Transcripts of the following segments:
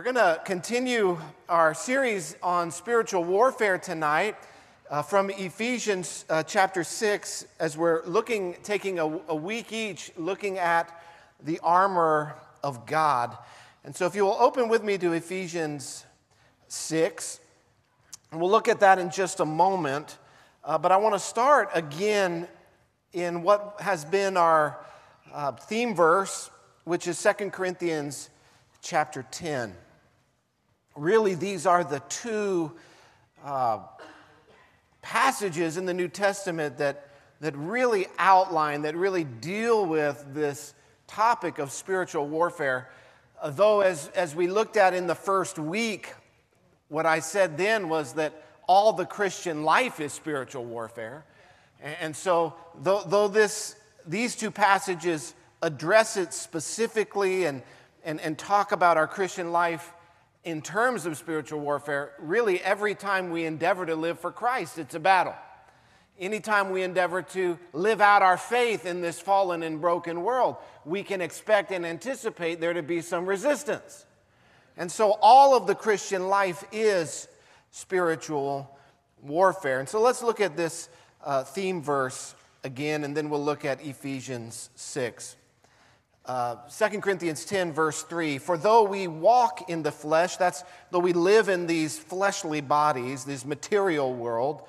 We're going to continue our series on spiritual warfare tonight uh, from Ephesians uh, chapter 6 as we're looking, taking a, a, week each, looking at the armor of God. And so if you will open with me to Ephesians 6, and we'll look at that in just a moment. Uh, but I want to start again in what has been our uh, theme verse, which is 2 Corinthians chapter 10. Really, these are the two uh, passages in the New Testament that, that really outline, that really deal with this topic of spiritual warfare. Uh, though, as, as we looked at in the first week, what I said then was that all the Christian life is spiritual warfare. And, and so, though, though this, these two passages address it specifically and and, and talk about our Christian life in terms of spiritual warfare, really every time we endeavor to live for Christ, it's a battle. Anytime we endeavor to live out our faith in this fallen and broken world, we can expect and anticipate there to be some resistance. And so all of the Christian life is spiritual warfare. And so let's look at this uh, theme verse again, and then we'll look at Ephesians 6. Uh, 2 Corinthians 10, verse 3 For though we walk in the flesh, that's though we live in these fleshly bodies, this material world,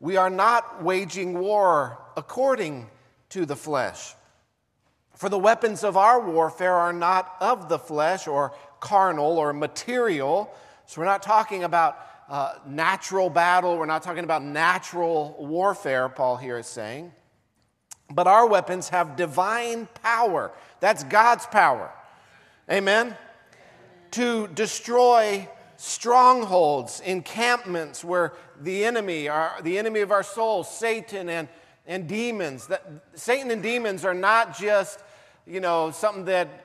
we are not waging war according to the flesh. For the weapons of our warfare are not of the flesh or carnal or material. So we're not talking about uh, natural battle, we're not talking about natural warfare, Paul here is saying. But our weapons have divine power. That's God's power. Amen? Amen? To destroy strongholds, encampments where the enemy, our, the enemy of our souls, Satan and, and demons, that Satan and demons are not just, you know, something that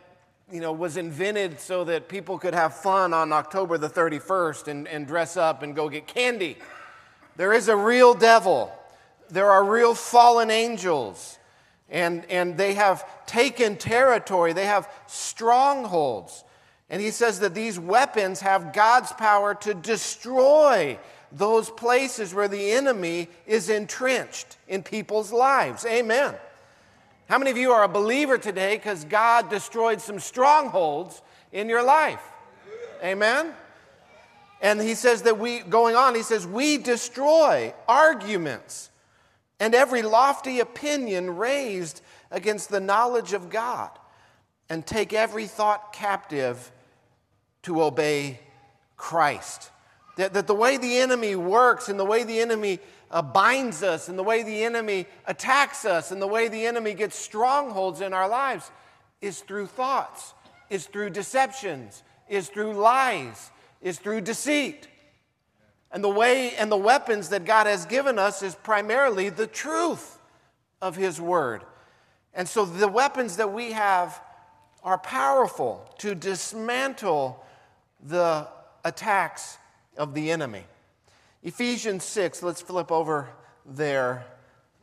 you know, was invented so that people could have fun on October the 31st and, and dress up and go get candy. There is a real devil there are real fallen angels, and, and they have taken territory, they have strongholds. And he says that these weapons have God's power to destroy those places where the enemy is entrenched in people's lives. Amen. How many of you are a believer today because God destroyed some strongholds in your life? Amen. And he says that we, going on, he says, we destroy arguments and every lofty opinion raised against the knowledge of God, and take every thought captive to obey Christ. That, that the way the enemy works and the way the enemy uh, binds us and the way the enemy attacks us and the way the enemy gets strongholds in our lives is through thoughts, is through deceptions, is through lies, is through deceit. And the way and the weapons that God has given us is primarily the truth of His Word. And so the weapons that we have are powerful to dismantle the attacks of the enemy. Ephesians 6, let's flip over there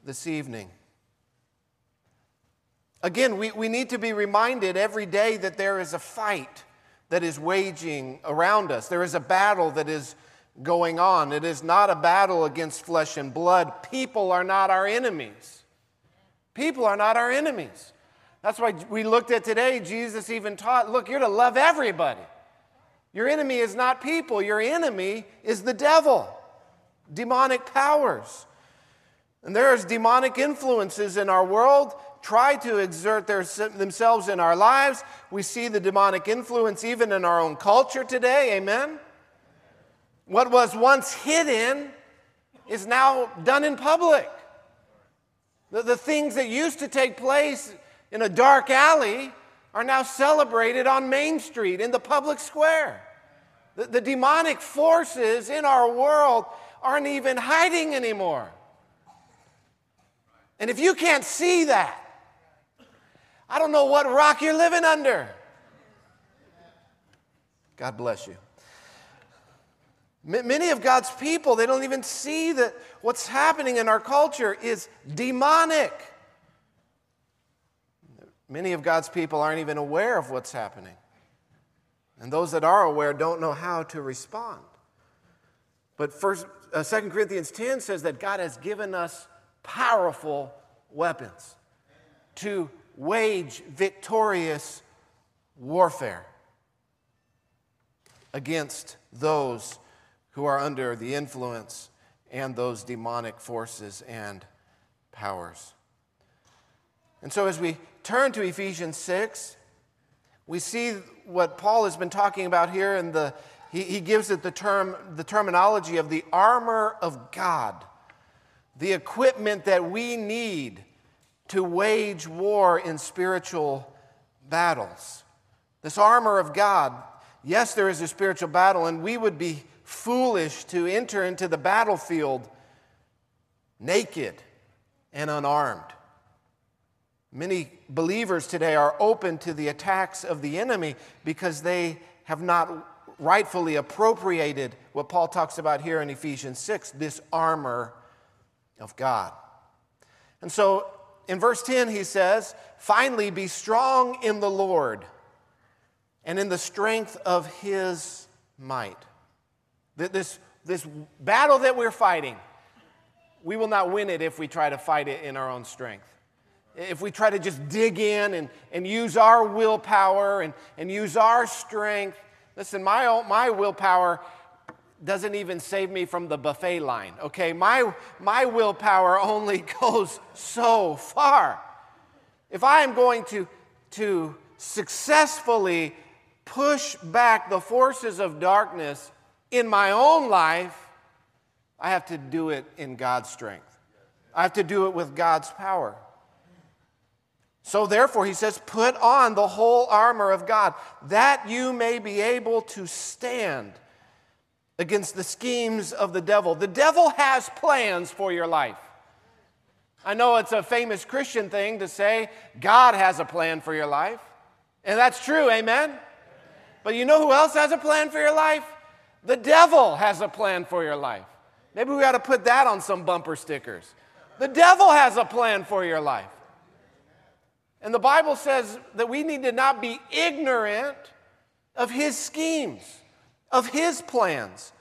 this evening. Again, we, we need to be reminded every day that there is a fight that is waging around us. There is a battle that is going on. It is not a battle against flesh and blood. People are not our enemies. People are not our enemies. That's why we looked at today, Jesus even taught look, you're to love everybody. Your enemy is not people, your enemy is the devil, demonic powers. And there's demonic influences in our world try to exert their, themselves in our lives. We see the demonic influence even in our own culture today. Amen. What was once hidden is now done in public. The, the things that used to take place in a dark alley are now celebrated on Main Street in the public square. The, the demonic forces in our world aren't even hiding anymore. And if you can't see that, I don't know what rock you're living under. God bless you. Many of God's people, they don't even see that what's happening in our culture is demonic. Many of God's people aren't even aware of what's happening. And those that are aware don't know how to respond. But first, uh, 2 Corinthians 10 says that God has given us powerful weapons to wage victorious warfare against those who are under the influence and those demonic forces and powers. And so, as we turn to Ephesians 6, we see what Paul has been talking about here, and he, he gives it the, term, the terminology of the armor of God, the equipment that we need to wage war in spiritual battles. This armor of God, yes, there is a spiritual battle, and we would be foolish to enter into the battlefield naked and unarmed. Many believers today are open to the attacks of the enemy because they have not rightfully appropriated what Paul talks about here in Ephesians 6 this armor of God. And so in verse 10, he says, Finally, be strong in the Lord and in the strength of his might. This, this battle that we're fighting, we will not win it if we try to fight it in our own strength. If we try to just dig in and, and use our willpower and, and use our strength. Listen, my, my willpower doesn't even save me from the buffet line, okay? My, my willpower only goes so far. If I am going to, to successfully push back the forces of darkness in my own life, I have to do it in God's strength. I have to do it with God's power. So, therefore, he says, put on the whole armor of God that you may be able to stand against the schemes of the devil. The devil has plans for your life. I know it's a famous Christian thing to say God has a plan for your life, and that's true, amen? But you know who else has a plan for your life? The devil has a plan for your life. Maybe we ought to put that on some bumper stickers. The devil has a plan for your life. And the Bible says that we need to not be ignorant of his schemes of His plans,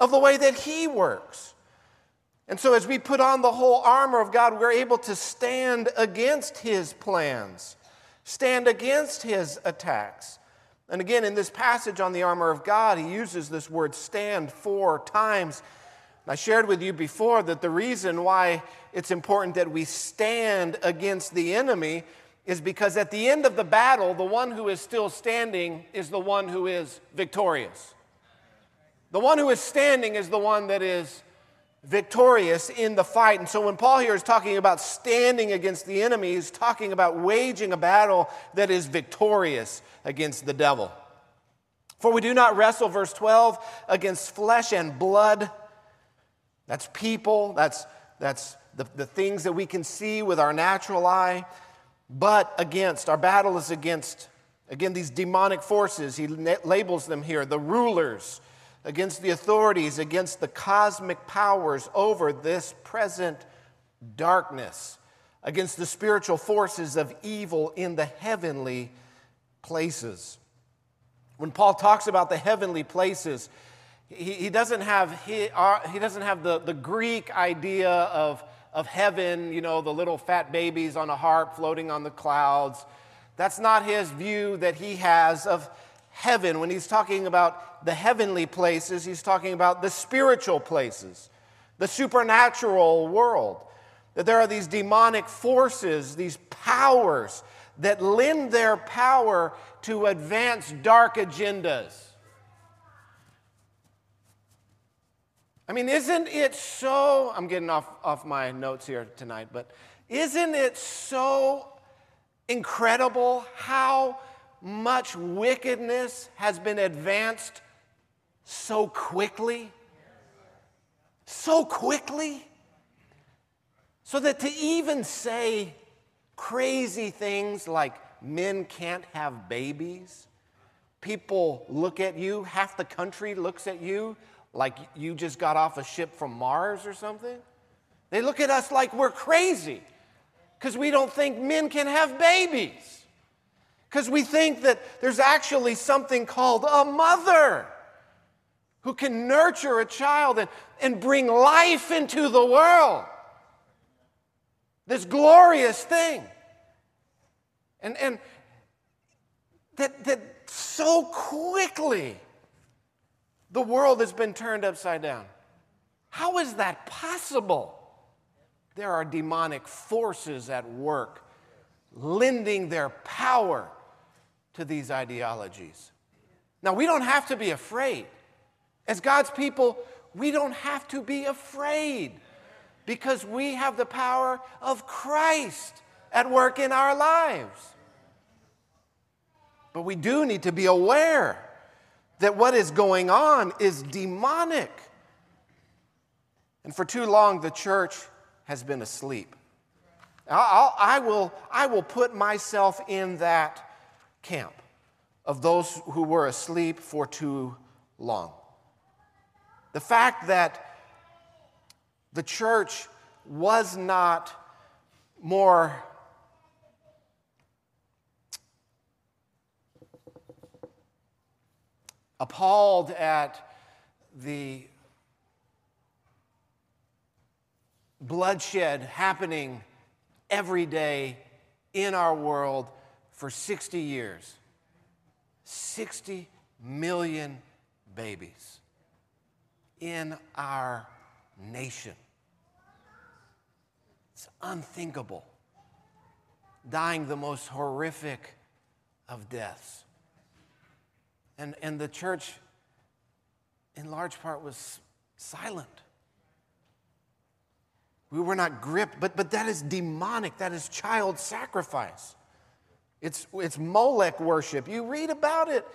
of the way that He works. And so, as we put on the whole armor of God, we're able to stand against His plans, stand against His attacks. And again, in this passage on the armor of God, he uses this word stand four times. I shared with you before that the reason why it's important that we stand against the enemy is because at the end of the battle, the one who is still standing is the one who is victorious. The one who is standing is the one that is victorious in the fight. And so when Paul here is talking about standing against the enemy, he's talking about waging a battle that is victorious against the devil. For we do not wrestle, verse 12, against flesh and blood. That's people, that's, that's the, the things that we can see with our natural eye, but against, our battle is against, again, these demonic forces. He labels them here the rulers against the authorities, against the cosmic powers over this present darkness, against the spiritual forces of evil in the heavenly places. When Paul talks about the heavenly places, he, he doesn't have, he, uh, he doesn't have the, the Greek idea of, of heaven, you know, the little fat babies on a harp floating on the clouds. That's not his view that he has of heaven, when he's talking about the heavenly places, he's talking about the spiritual places, the supernatural world. That there are these demonic forces, these powers that lend their power to advance dark agendas. I mean, isn't it so? I'm getting off, off my notes here tonight, but isn't it so incredible how much wickedness has been advanced so quickly? So quickly? So that to even say crazy things like men can't have babies, people look at you, half the country looks at you like you just got off a ship from Mars or something. They look at us like we're crazy because we don't think men can have babies. Because we think that there's actually something called a mother who can nurture a child and, and bring life into the world. This glorious thing. And, and that, that so quickly the world has been turned upside down. How is that possible? There are demonic forces at work, lending their power to these ideologies. Now, we don't have to be afraid. As God's people, we don't have to be afraid because we have the power of Christ at work in our lives. But we do need to be aware that what is going on is demonic. And for too long, the church has been asleep. I'll, I will, I will put myself in that camp of those who were asleep for too long. The fact that the church was not more appalled at the bloodshed happening every day in our world for 60 years. 60 million babies in our nation. It's unthinkable. Dying the most horrific of deaths. And, and the church, in large part, was silent. We were not gripped, but, but that is demonic. That is child sacrifice. It's, it's Molech worship. You read about it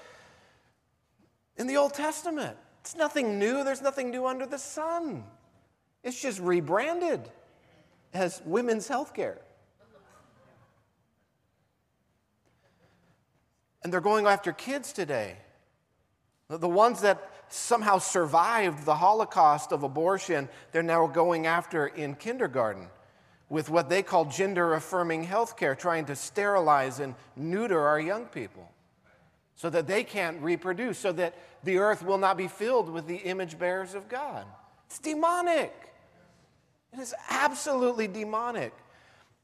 in the Old Testament. It's nothing new, there's nothing new under the sun. It's just rebranded as women's health care. And they're going after kids today. The ones that somehow survived the Holocaust of abortion, they're now going after in kindergarten with what they call gender affirming health care, trying to sterilize and neuter our young people so that they can't reproduce, so that the earth will not be filled with the image bearers of God. It's demonic. It is absolutely demonic.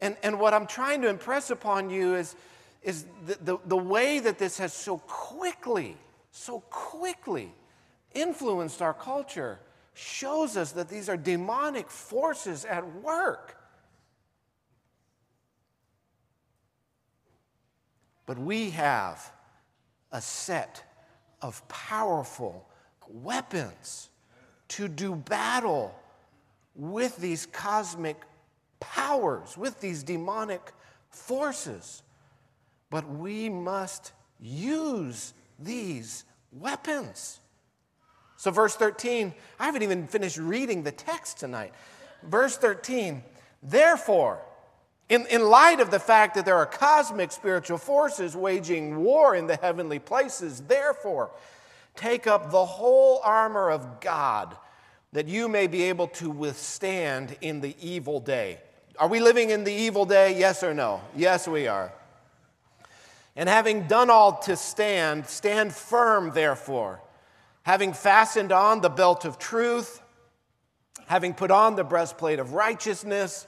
And, and what I'm trying to impress upon you is, is the, the, the way that this has so quickly, so quickly influenced our culture shows us that these are demonic forces at work. But we have a set of powerful weapons to do battle with these cosmic powers, with these demonic forces. But we must use these weapons. So, verse 13, I haven't even finished reading the text tonight. Verse 13, therefore, in, in light of the fact that there are cosmic spiritual forces waging war in the heavenly places, therefore, take up the whole armor of God that you may be able to withstand in the evil day. Are we living in the evil day? Yes or no? Yes, we are. And having done all to stand, stand firm, therefore, having fastened on the belt of truth, having put on the breastplate of righteousness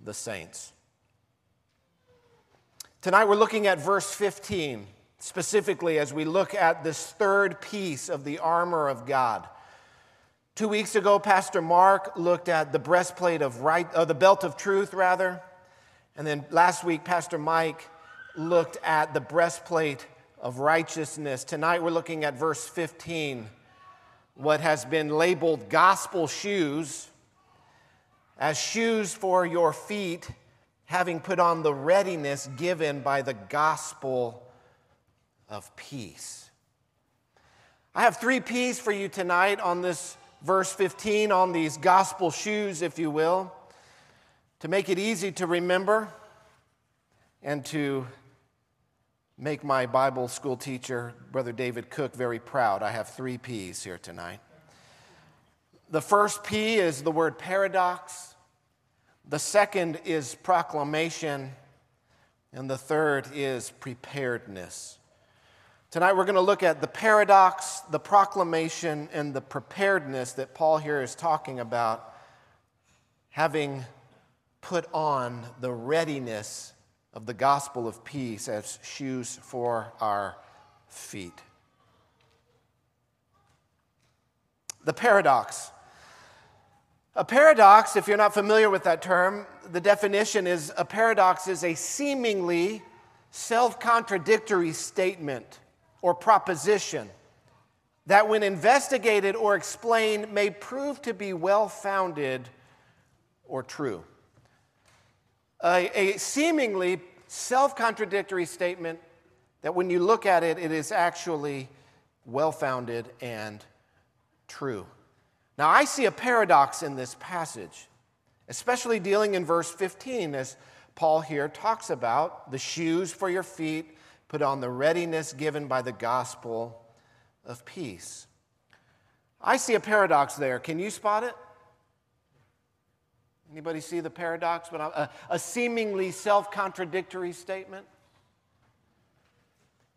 the saints. Tonight we're looking at verse 15, specifically as we look at this third piece of the armor of God. Two weeks ago, Pastor Mark looked at the breastplate of right, uh, the belt of truth, rather. And then last week, Pastor Mike looked at the breastplate of righteousness. Tonight, we're looking at verse 15, what has been labeled gospel shoes as shoes for your feet having put on the readiness given by the gospel of peace. I have three P's for you tonight on this verse 15, on these gospel shoes, if you will, to make it easy to remember and to make my Bible school teacher, Brother David Cook, very proud. I have three P's here tonight. The first P is the word paradox. The second is proclamation. And the third is preparedness. Tonight we're going to look at the paradox, the proclamation, and the preparedness that Paul here is talking about, having put on the readiness of the gospel of peace as shoes for our feet. The paradox. A paradox, if you're not familiar with that term, the definition is a paradox is a seemingly self contradictory statement or proposition that, when investigated or explained, may prove to be well founded or true. A, a seemingly self contradictory statement that, when you look at it, it is actually well founded and true. Now, I see a paradox in this passage, especially dealing in verse 15, as Paul here talks about the shoes for your feet, put on the readiness given by the gospel of peace. I see a paradox there. Can you spot it? Anybody see the paradox? But a, a seemingly self-contradictory statement.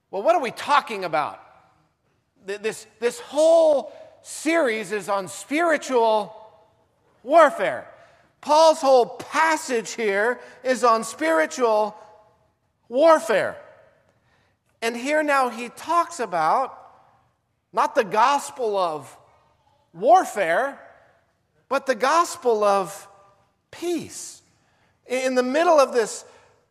Well, what are we talking about? This, this whole series is on spiritual warfare. Paul's whole passage here is on spiritual warfare. And here now he talks about not the gospel of warfare, but the gospel of peace. In the middle of this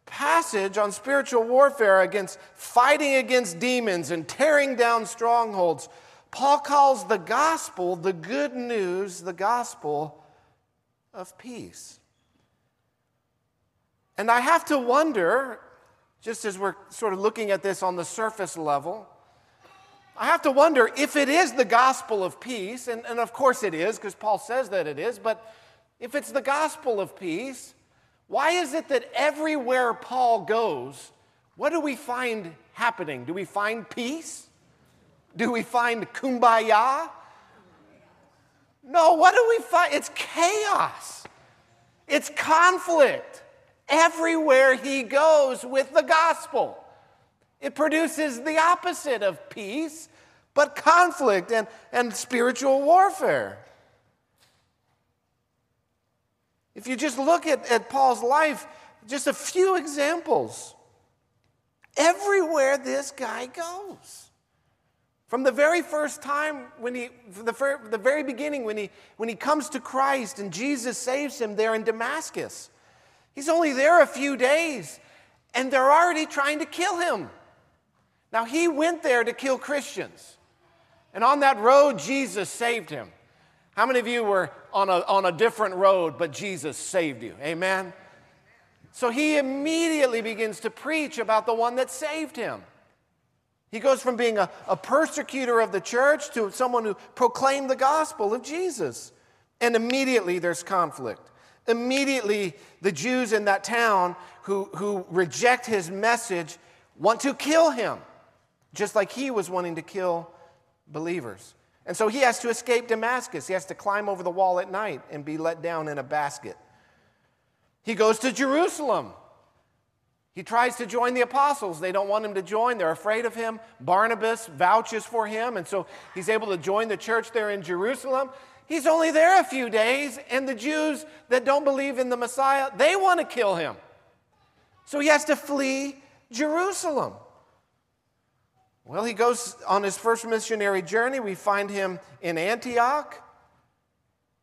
passage on spiritual warfare against fighting against demons and tearing down strongholds, Paul calls the gospel, the good news, the gospel of peace. And I have to wonder, just as we're sort of looking at this on the surface level, I have to wonder if it is the gospel of peace, and, and of course it is, because Paul says that it is, but if it's the gospel of peace, why is it that everywhere Paul goes, what do we find happening? Do we find peace? Do we find kumbaya? No, what do we find? It's chaos, it's conflict everywhere he goes with the gospel. It produces the opposite of peace, but conflict and, and spiritual warfare. If you just look at, at Paul's life, just a few examples. Everywhere this guy goes. From the very first time, when he, the, the very beginning, when he, when he comes to Christ and Jesus saves him there in Damascus, he's only there a few days and they're already trying to kill him. Now, he went there to kill Christians. And on that road, Jesus saved him. How many of you were on a, on a different road, but Jesus saved you? Amen? So he immediately begins to preach about the one that saved him. He goes from being a, a persecutor of the church to someone who proclaimed the gospel of Jesus. And immediately there's conflict. Immediately, the Jews in that town who, who reject his message want to kill him, just like he was wanting to kill believers. And so he has to escape Damascus. He has to climb over the wall at night and be let down in a basket. He goes to Jerusalem he tries to join the apostles. They don't want him to join. They're afraid of him. Barnabas vouches for him, and so he's able to join the church there in Jerusalem. He's only there a few days, and the Jews that don't believe in the Messiah, they want to kill him. So he has to flee Jerusalem. Well, he goes on his first missionary journey. We find him in Antioch.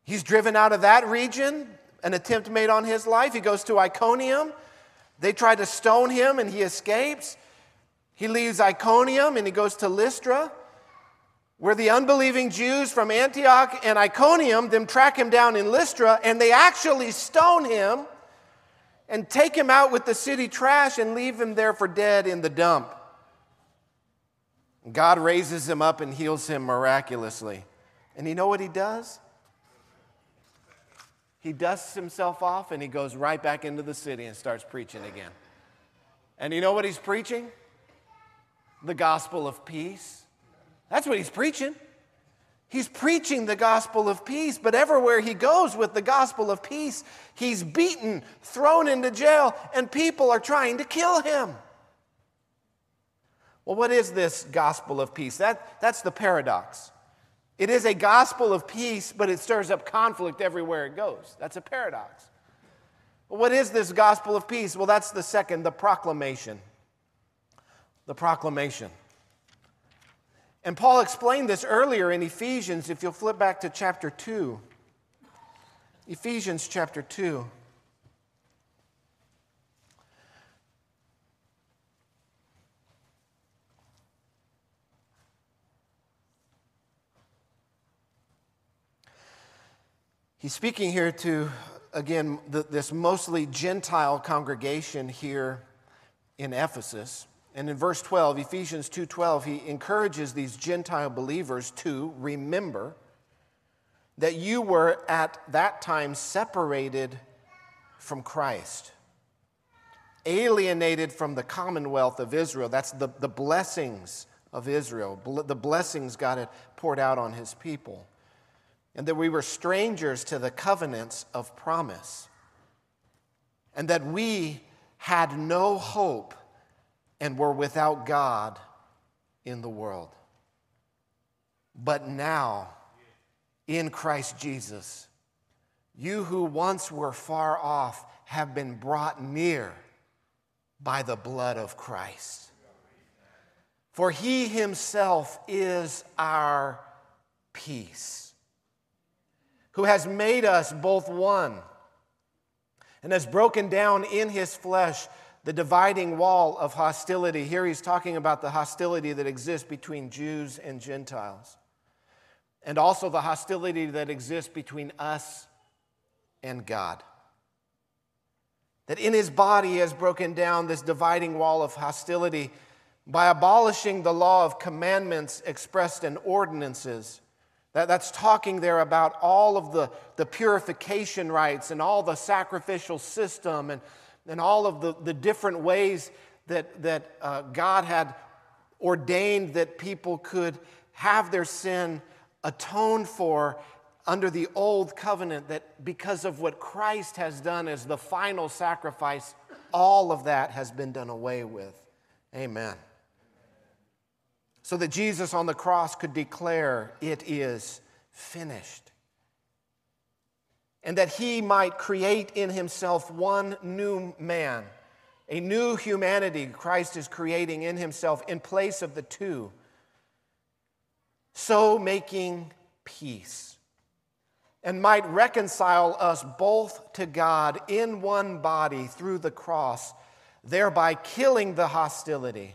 He's driven out of that region, an attempt made on his life. He goes to Iconium. They try to stone him and he escapes. He leaves Iconium and he goes to Lystra, where the unbelieving Jews from Antioch and Iconium them track him down in Lystra and they actually stone him. and take him out with the city trash and leave him there for dead in the dump. God raises him up and heals him miraculously. And you know what he does? He dusts himself off and he goes right back into the city and starts preaching again. And you know what he's preaching? The gospel of peace. That's what he's preaching. He's preaching the gospel of peace, but everywhere he goes with the gospel of peace, he's beaten, thrown into jail, and people are trying to kill him. Well, what is this gospel of peace? That, that's the paradox. It is a gospel of peace, but it stirs up conflict everywhere it goes. That's a paradox. What is this gospel of peace? Well, that's the second, the proclamation. The proclamation. And Paul explained this earlier in Ephesians, if you'll flip back to chapter 2. Ephesians chapter 2. He's speaking here to, again, the, this mostly Gentile congregation here in Ephesus. And in verse 12, Ephesians 2:12, he encourages these Gentile believers to remember that you were at that time separated from Christ, alienated from the commonwealth of Israel. That's the, the blessings of Israel, the blessings God had poured out on his people and that we were strangers to the covenants of promise, and that we had no hope and were without God in the world. But now, in Christ Jesus, you who once were far off have been brought near by the blood of Christ. For he himself is our peace who has made us both one and has broken down in his flesh the dividing wall of hostility. Here he's talking about the hostility that exists between Jews and Gentiles, and also the hostility that exists between us and God. That in his body he has broken down this dividing wall of hostility by abolishing the law of commandments expressed in ordinances that, that's talking there about all of the, the purification rites and all the sacrificial system and, and all of the, the different ways that, that uh, God had ordained that people could have their sin atoned for under the old covenant, that because of what Christ has done as the final sacrifice, all of that has been done away with. Amen so that Jesus on the cross could declare, It is finished. And that he might create in himself one new man, a new humanity Christ is creating in himself in place of the two, so making peace, and might reconcile us both to God in one body through the cross, thereby killing the hostility.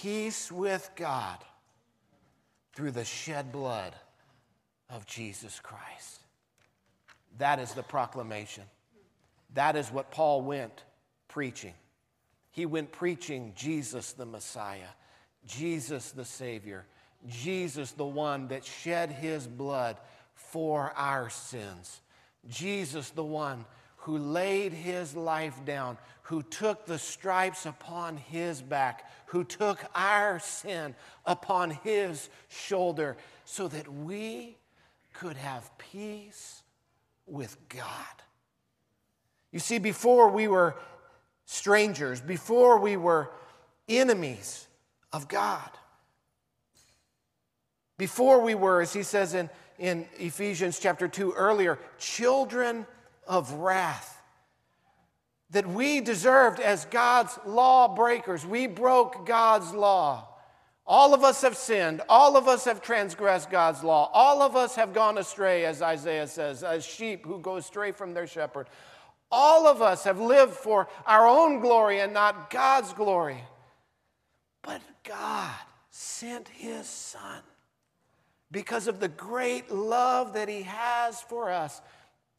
peace with God through the shed blood of Jesus Christ. That is the proclamation. That is what Paul went preaching. He went preaching Jesus the Messiah, Jesus the Savior, Jesus the one that shed his blood for our sins, Jesus the one who laid his life down, who took the stripes upon his back, who took our sin upon his shoulder, so that we could have peace with God. You see, before we were strangers, before we were enemies of God, before we were, as he says in, in Ephesians chapter 2 earlier, children of wrath. that we deserved as God's lawbreakers. We broke God's law. All of us have sinned. All of us have transgressed God's law. All of us have gone astray, as Isaiah says, as sheep who go astray from their shepherd. All of us have lived for our own glory and not God's glory. But God sent his Son because of the great love that he has for us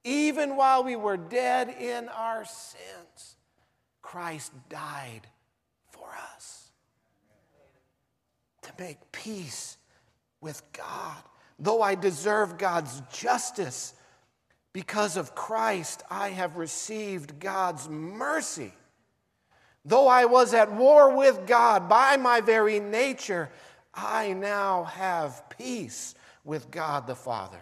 even while we were dead in our sins, Christ died for us to make peace with God. Though I deserve God's justice, because of Christ, I have received God's mercy. Though I was at war with God by my very nature, I now have peace with God the Father.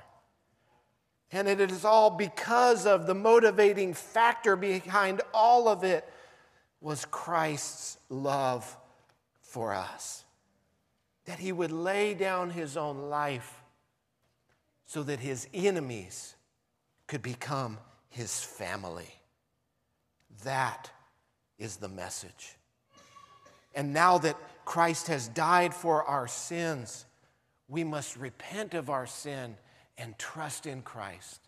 And it is all because of the motivating factor behind all of it was Christ's love for us. That he would lay down his own life so that his enemies could become his family. That is the message. And now that Christ has died for our sins, we must repent of our sin and trust in Christ.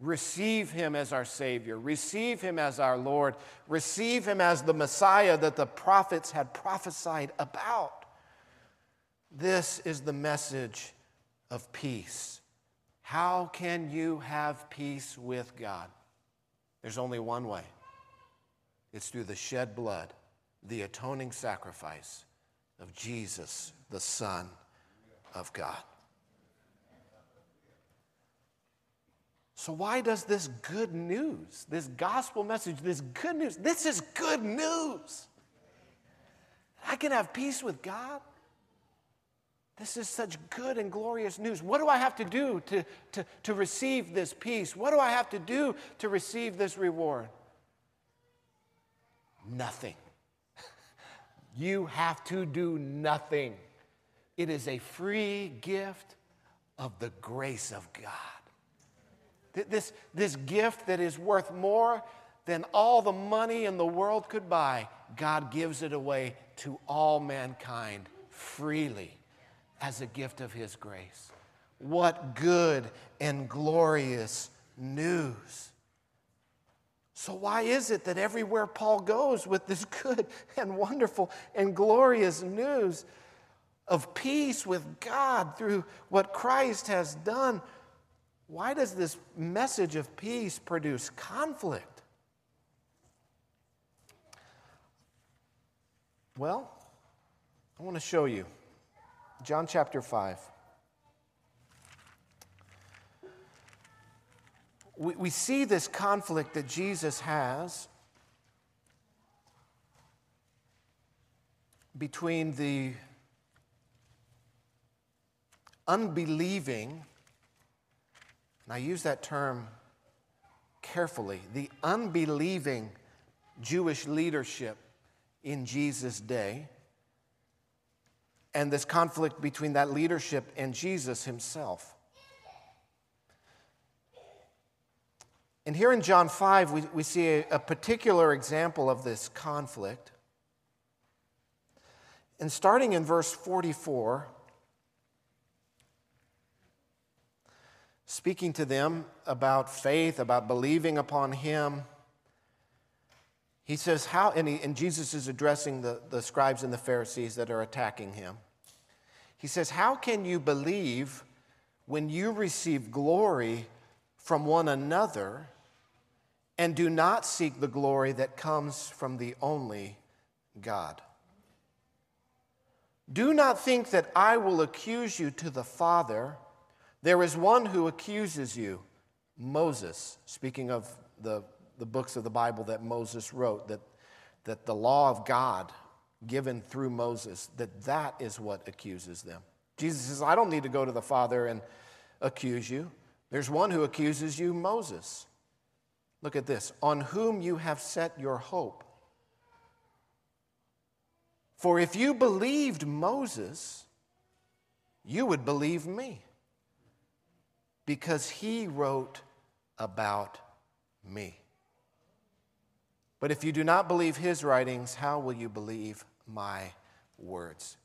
Receive Him as our Savior. Receive Him as our Lord. Receive Him as the Messiah that the prophets had prophesied about. This is the message of peace. How can you have peace with God? There's only one way it's through the shed blood, the atoning sacrifice of Jesus, the Son of God. So, why does this good news, this gospel message, this good news, this is good news? I can have peace with God. This is such good and glorious news. What do I have to do to, to, to receive this peace? What do I have to do to receive this reward? Nothing. You have to do nothing. It is a free gift of the grace of God. This, this gift that is worth more than all the money in the world could buy, God gives it away to all mankind freely as a gift of His grace. What good and glorious news! So, why is it that everywhere Paul goes with this good and wonderful and glorious news of peace with God through what Christ has done? Why does this message of peace produce conflict? Well, I want to show you. John chapter 5. We, we see this conflict that Jesus has between the unbelieving and I use that term carefully the unbelieving Jewish leadership in Jesus' day, and this conflict between that leadership and Jesus himself. And here in John 5, we, we see a, a particular example of this conflict. And starting in verse 44, speaking to them about faith, about believing upon Him. He says, How, and, he, and Jesus is addressing the, the scribes and the Pharisees that are attacking him. He says, How can you believe when you receive glory from one another and do not seek the glory that comes from the only God? Do not think that I will accuse you to the Father. There is one who accuses you, Moses, speaking of the, the books of the Bible that Moses wrote, that, that the law of God given through Moses, that that is what accuses them. Jesus says, I don't need to go to the Father and accuse you. There's one who accuses you, Moses. Look at this on whom you have set your hope. For if you believed Moses, you would believe me because he wrote about me. But if you do not believe his writings, how will you believe my words?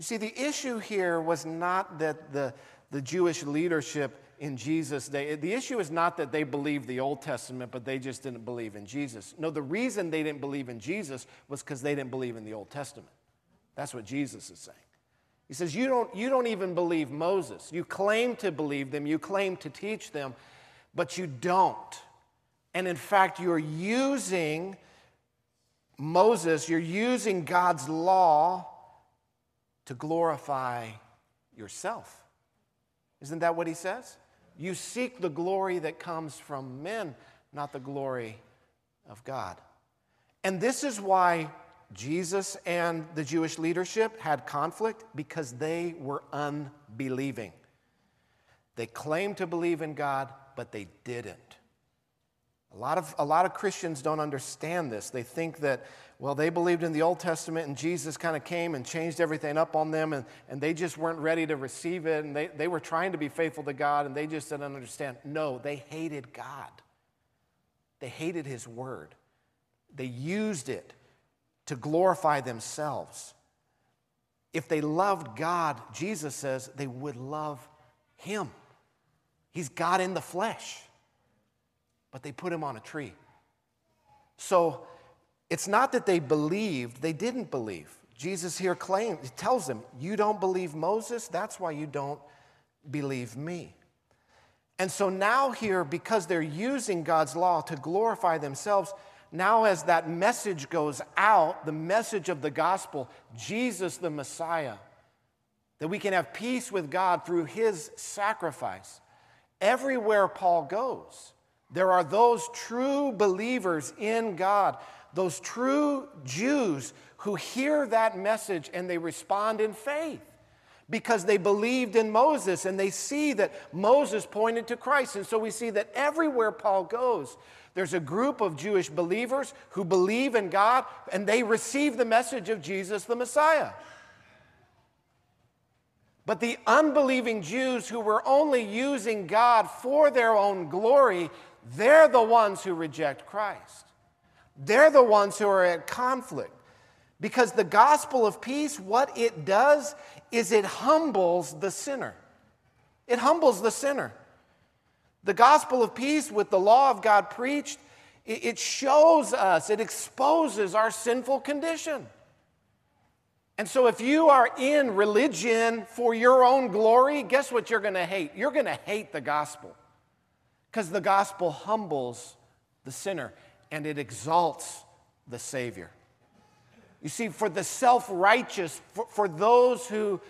You see, the issue here was not that the, the Jewish leadership in Jesus, they, the issue is not that they believed the Old Testament, but they just didn't believe in Jesus. No, the reason they didn't believe in Jesus was because they didn't believe in the Old Testament. That's what Jesus is saying. He says, you don't, you don't even believe Moses. You claim to believe them, you claim to teach them, but you don't. And in fact, you're using Moses, you're using God's law to glorify yourself. Isn't that what he says? You seek the glory that comes from men, not the glory of God. And this is why Jesus and the Jewish leadership had conflict because they were unbelieving. They claimed to believe in God, but they didn't. A lot, of, a lot of Christians don't understand this. They think that, well, they believed in the Old Testament and Jesus kind of came and changed everything up on them and, and they just weren't ready to receive it and they, they were trying to be faithful to God and they just didn't understand. No, they hated God. They hated His Word. They used it to glorify themselves. If they loved God, Jesus says they would love Him. He's God in the flesh but they put him on a tree. So it's not that they believed, they didn't believe. Jesus here claims, tells them, You don't believe Moses, that's why you don't believe me. And so now, here, because they're using God's law to glorify themselves, now as that message goes out, the message of the gospel, Jesus the Messiah, that we can have peace with God through his sacrifice, everywhere Paul goes, there are those true believers in God, those true Jews who hear that message and they respond in faith because they believed in Moses and they see that Moses pointed to Christ. And so we see that everywhere Paul goes, there's a group of Jewish believers who believe in God and they receive the message of Jesus the Messiah. But the unbelieving Jews who were only using God for their own glory, they're the ones who reject Christ. They're the ones who are at conflict. Because the gospel of peace, what it does is it humbles the sinner. It humbles the sinner. The gospel of peace, with the law of God preached, it shows us, it exposes our sinful condition. And so, if you are in religion for your own glory, guess what you're going to hate? You're going to hate the gospel because the gospel humbles the sinner and it exalts the Savior. You see, for the self righteous, for, for those who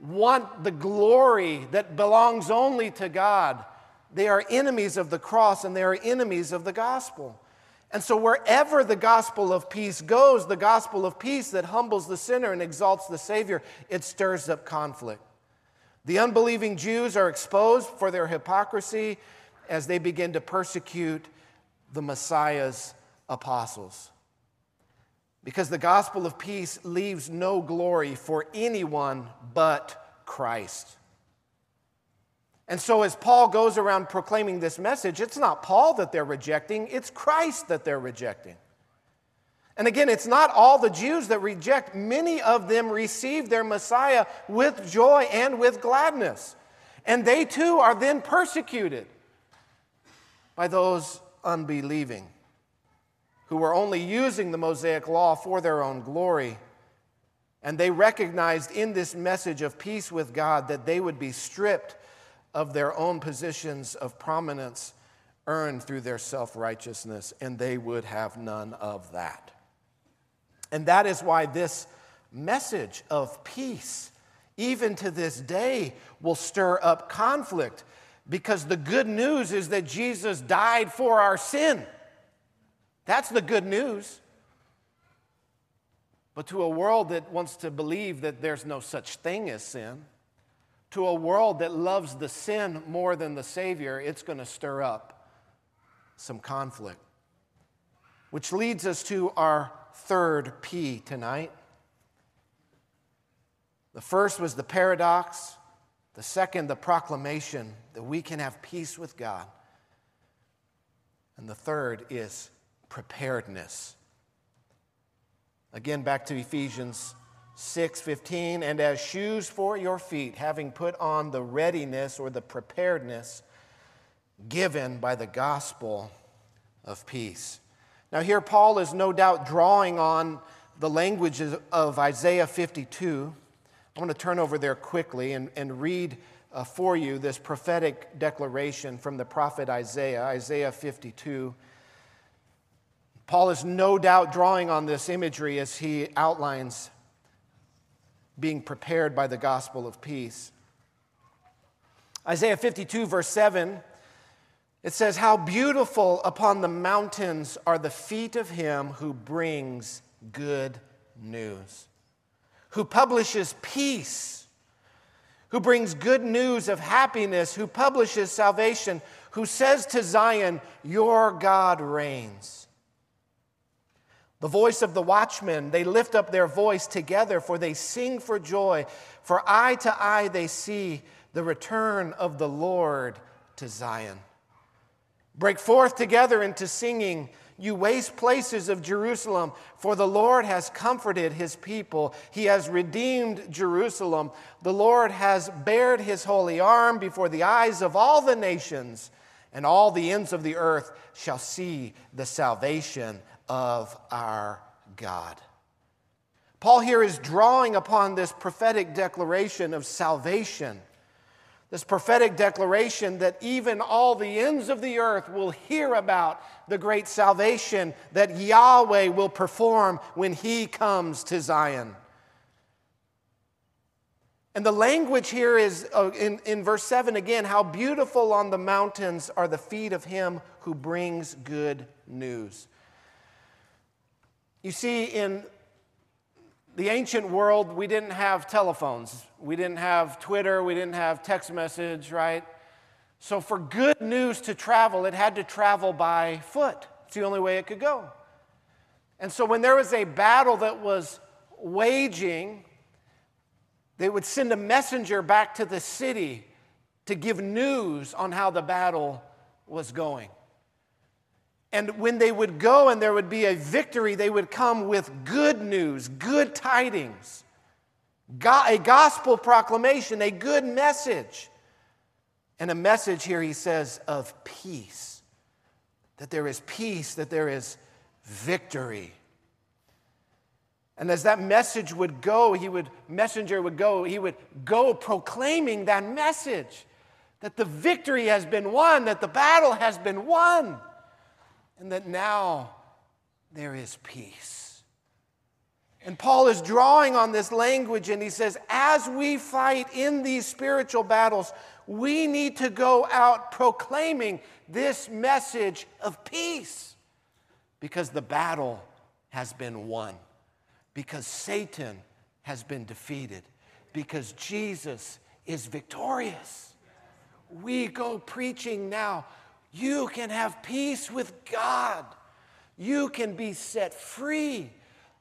want the glory that belongs only to God, they are enemies of the cross and they are enemies of the gospel. And so, wherever the gospel of peace goes, the gospel of peace that humbles the sinner and exalts the Savior, it stirs up conflict. The unbelieving Jews are exposed for their hypocrisy as they begin to persecute the Messiah's apostles. Because the gospel of peace leaves no glory for anyone but Christ. And so, as Paul goes around proclaiming this message, it's not Paul that they're rejecting, it's Christ that they're rejecting. And again, it's not all the Jews that reject, many of them receive their Messiah with joy and with gladness. And they too are then persecuted by those unbelieving who were only using the Mosaic law for their own glory. And they recognized in this message of peace with God that they would be stripped of their own positions of prominence earned through their self righteousness, and they would have none of that. And that is why this message of peace, even to this day, will stir up conflict because the good news is that Jesus died for our sin. That's the good news. But to a world that wants to believe that there's no such thing as sin, to a world that loves the sin more than the Savior, it's going to stir up some conflict. Which leads us to our third P tonight. The first was the paradox. The second, the proclamation that we can have peace with God. And the third is preparedness. Again, back to Ephesians 6:15, and as shoes for your feet, having put on the readiness or the preparedness given by the gospel of peace. Now, here Paul is no doubt drawing on the language of Isaiah 52. I want to turn over there quickly and, and read uh, for you this prophetic declaration from the prophet Isaiah, Isaiah 52. Paul is no doubt drawing on this imagery as he outlines being prepared by the gospel of peace. Isaiah 52, verse 7, it says, How beautiful upon the mountains are the feet of him who brings good news, who publishes peace, who brings good news of happiness, who publishes salvation, who says to Zion, Your God reigns. The voice of the watchmen, they lift up their voice together, for they sing for joy. For eye to eye they see the return of the Lord to Zion. Break forth together into singing, you waste places of Jerusalem, for the Lord has comforted his people. He has redeemed Jerusalem. The Lord has bared his holy arm before the eyes of all the nations, and all the ends of the earth shall see the salvation of our God. Paul here is drawing upon this prophetic declaration of salvation, this prophetic declaration that even all the ends of the earth will hear about the great salvation that Yahweh will perform when he comes to Zion. And the language here is uh, in, in verse 7 again how beautiful on the mountains are the feet of him who brings good news. You see, in the ancient world, we didn't have telephones, we didn't have Twitter, we didn't have text message, right? So, for good news to travel, it had to travel by foot. It's the only way it could go. And so, when there was a battle that was waging, they would send a messenger back to the city to give news on how the battle was going. And when they would go and there would be a victory, they would come with good news, good tidings, a gospel proclamation, a good message. And a message here, he says, of peace. That there is peace, that there is victory. And as that message would go, he would, messenger would go, he would go proclaiming that message that the victory has been won, that the battle has been won and that now there is peace. And Paul is drawing on this language and he says, as we fight in these spiritual battles, we need to go out proclaiming this message of peace because the battle has been won, because Satan has been defeated, because Jesus is victorious. We go preaching now you can have peace with God. You can be set free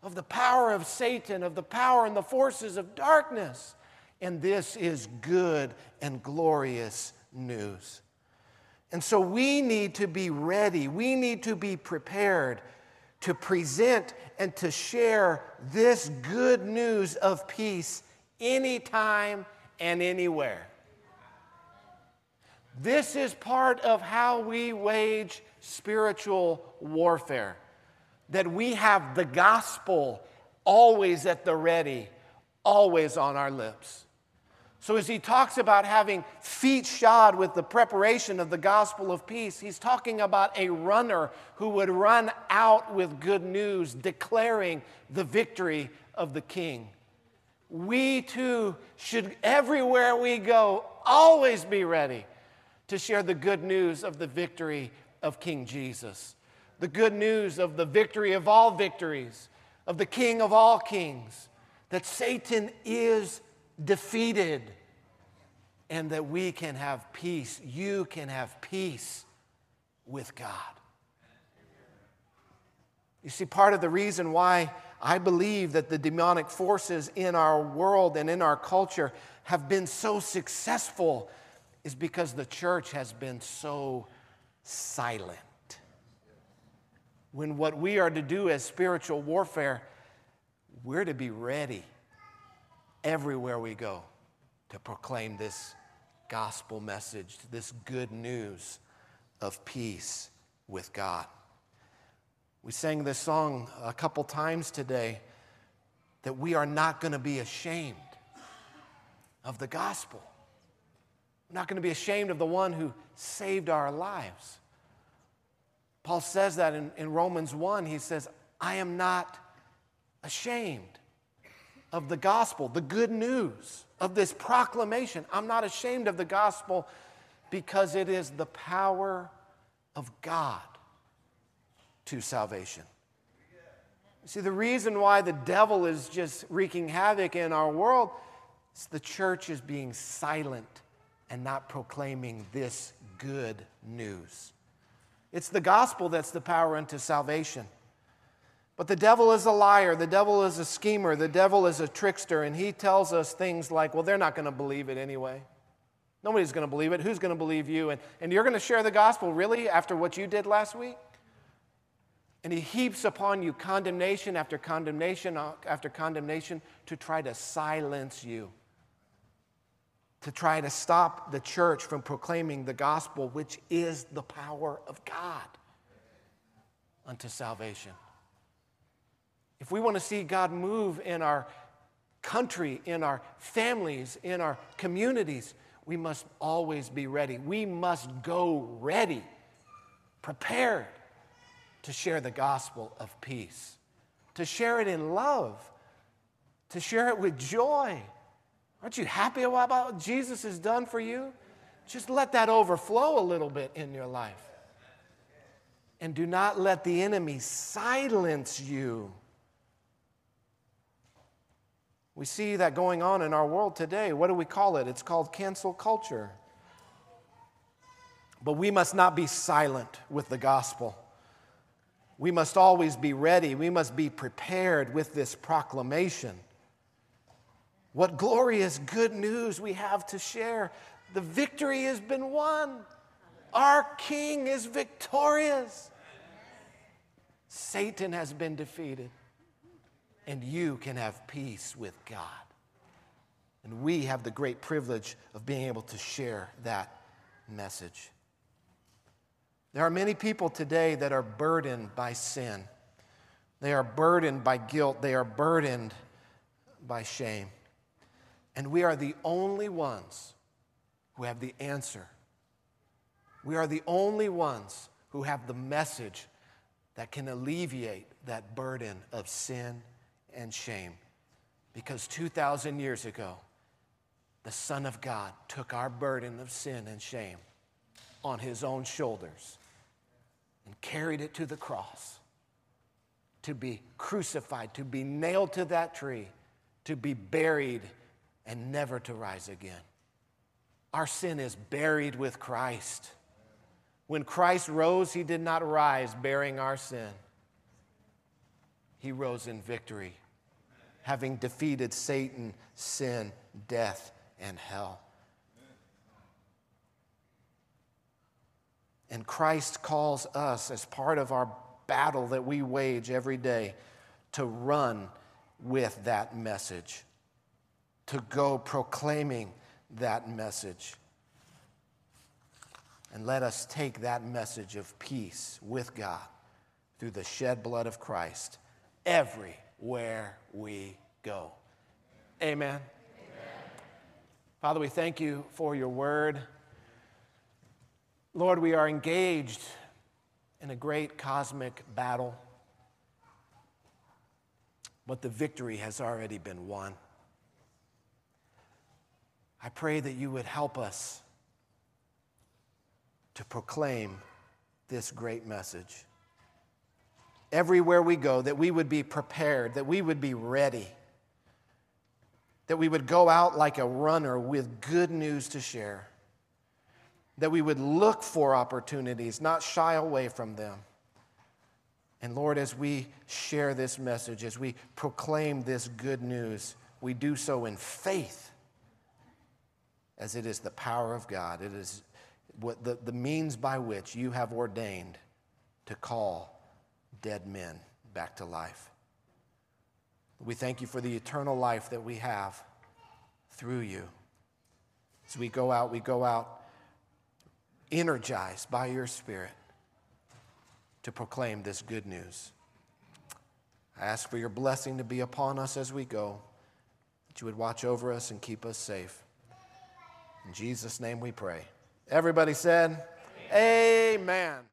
of the power of Satan, of the power and the forces of darkness. And this is good and glorious news. And so we need to be ready, we need to be prepared to present and to share this good news of peace anytime and anywhere. This is part of how we wage spiritual warfare. That we have the gospel always at the ready, always on our lips. So, as he talks about having feet shod with the preparation of the gospel of peace, he's talking about a runner who would run out with good news, declaring the victory of the king. We too should, everywhere we go, always be ready to share the good news of the victory of King Jesus, the good news of the victory of all victories, of the King of all kings, that Satan is defeated and that we can have peace. You can have peace with God. You see, part of the reason why I believe that the demonic forces in our world and in our culture have been so successful is because the church has been so silent. When what we are to do as spiritual warfare we're to be ready everywhere we go to proclaim this gospel message, this good news of peace with God. We sang this song a couple times today that we are not going to be ashamed of the gospel. We're not going to be ashamed of the one who saved our lives. Paul says that in, in Romans 1. He says, I am not ashamed of the gospel, the good news of this proclamation. I'm not ashamed of the gospel because it is the power of God to salvation. See, the reason why the devil is just wreaking havoc in our world is the church is being silent and not proclaiming this good news. It's the gospel that's the power unto salvation. But the devil is a liar. The devil is a schemer. The devil is a trickster. And he tells us things like, well, they're not going to believe it anyway. Nobody's going to believe it. Who's going to believe you? And, and you're going to share the gospel, really, after what you did last week? And he heaps upon you condemnation after condemnation uh, after condemnation to try to silence you, to try to stop the church from proclaiming the gospel, which is the power of God unto salvation. If we want to see God move in our country, in our families, in our communities, we must always be ready. We must go ready, prepared to share the gospel of peace, to share it in love, to share it with joy. Aren't you happy about what Jesus has done for you? Just let that overflow a little bit in your life. And do not let the enemy silence you. We see that going on in our world today. What do we call it? It's called cancel culture. But we must not be silent with the gospel. We must always be ready. We must be prepared with this proclamation. What glorious good news we have to share. The victory has been won. Our King is victorious. Satan has been defeated. And you can have peace with God. And we have the great privilege of being able to share that message. There are many people today that are burdened by sin. They are burdened by guilt. They are burdened by shame. And we are the only ones who have the answer. We are the only ones who have the message that can alleviate that burden of sin and shame. Because 2,000 years ago, the Son of God took our burden of sin and shame on his own shoulders and carried it to the cross to be crucified, to be nailed to that tree, to be buried, and never to rise again. Our sin is buried with Christ. When Christ rose, he did not rise bearing our sin. He rose in victory, having defeated Satan, sin, death, and hell. And Christ calls us, as part of our battle that we wage every day, to run with that message, to go proclaiming that message. And let us take that message of peace with God through the shed blood of Christ everywhere we go. Amen. Amen. Father, we thank you for your word. Lord, we are engaged in a great cosmic battle, but the victory has already been won. I pray that you would help us to proclaim this great message. Everywhere we go, that we would be prepared, that we would be ready, that we would go out like a runner with good news to share that we would look for opportunities, not shy away from them. And Lord, as we share this message, as we proclaim this good news, we do so in faith, as it is the power of God. It is what the, the means by which you have ordained to call dead men back to life. We thank you for the eternal life that we have through you. As we go out, we go out energized by your Spirit to proclaim this good news. I ask for your blessing to be upon us as we go, that you would watch over us and keep us safe. In Jesus' name we pray. Everybody said, Amen. Amen.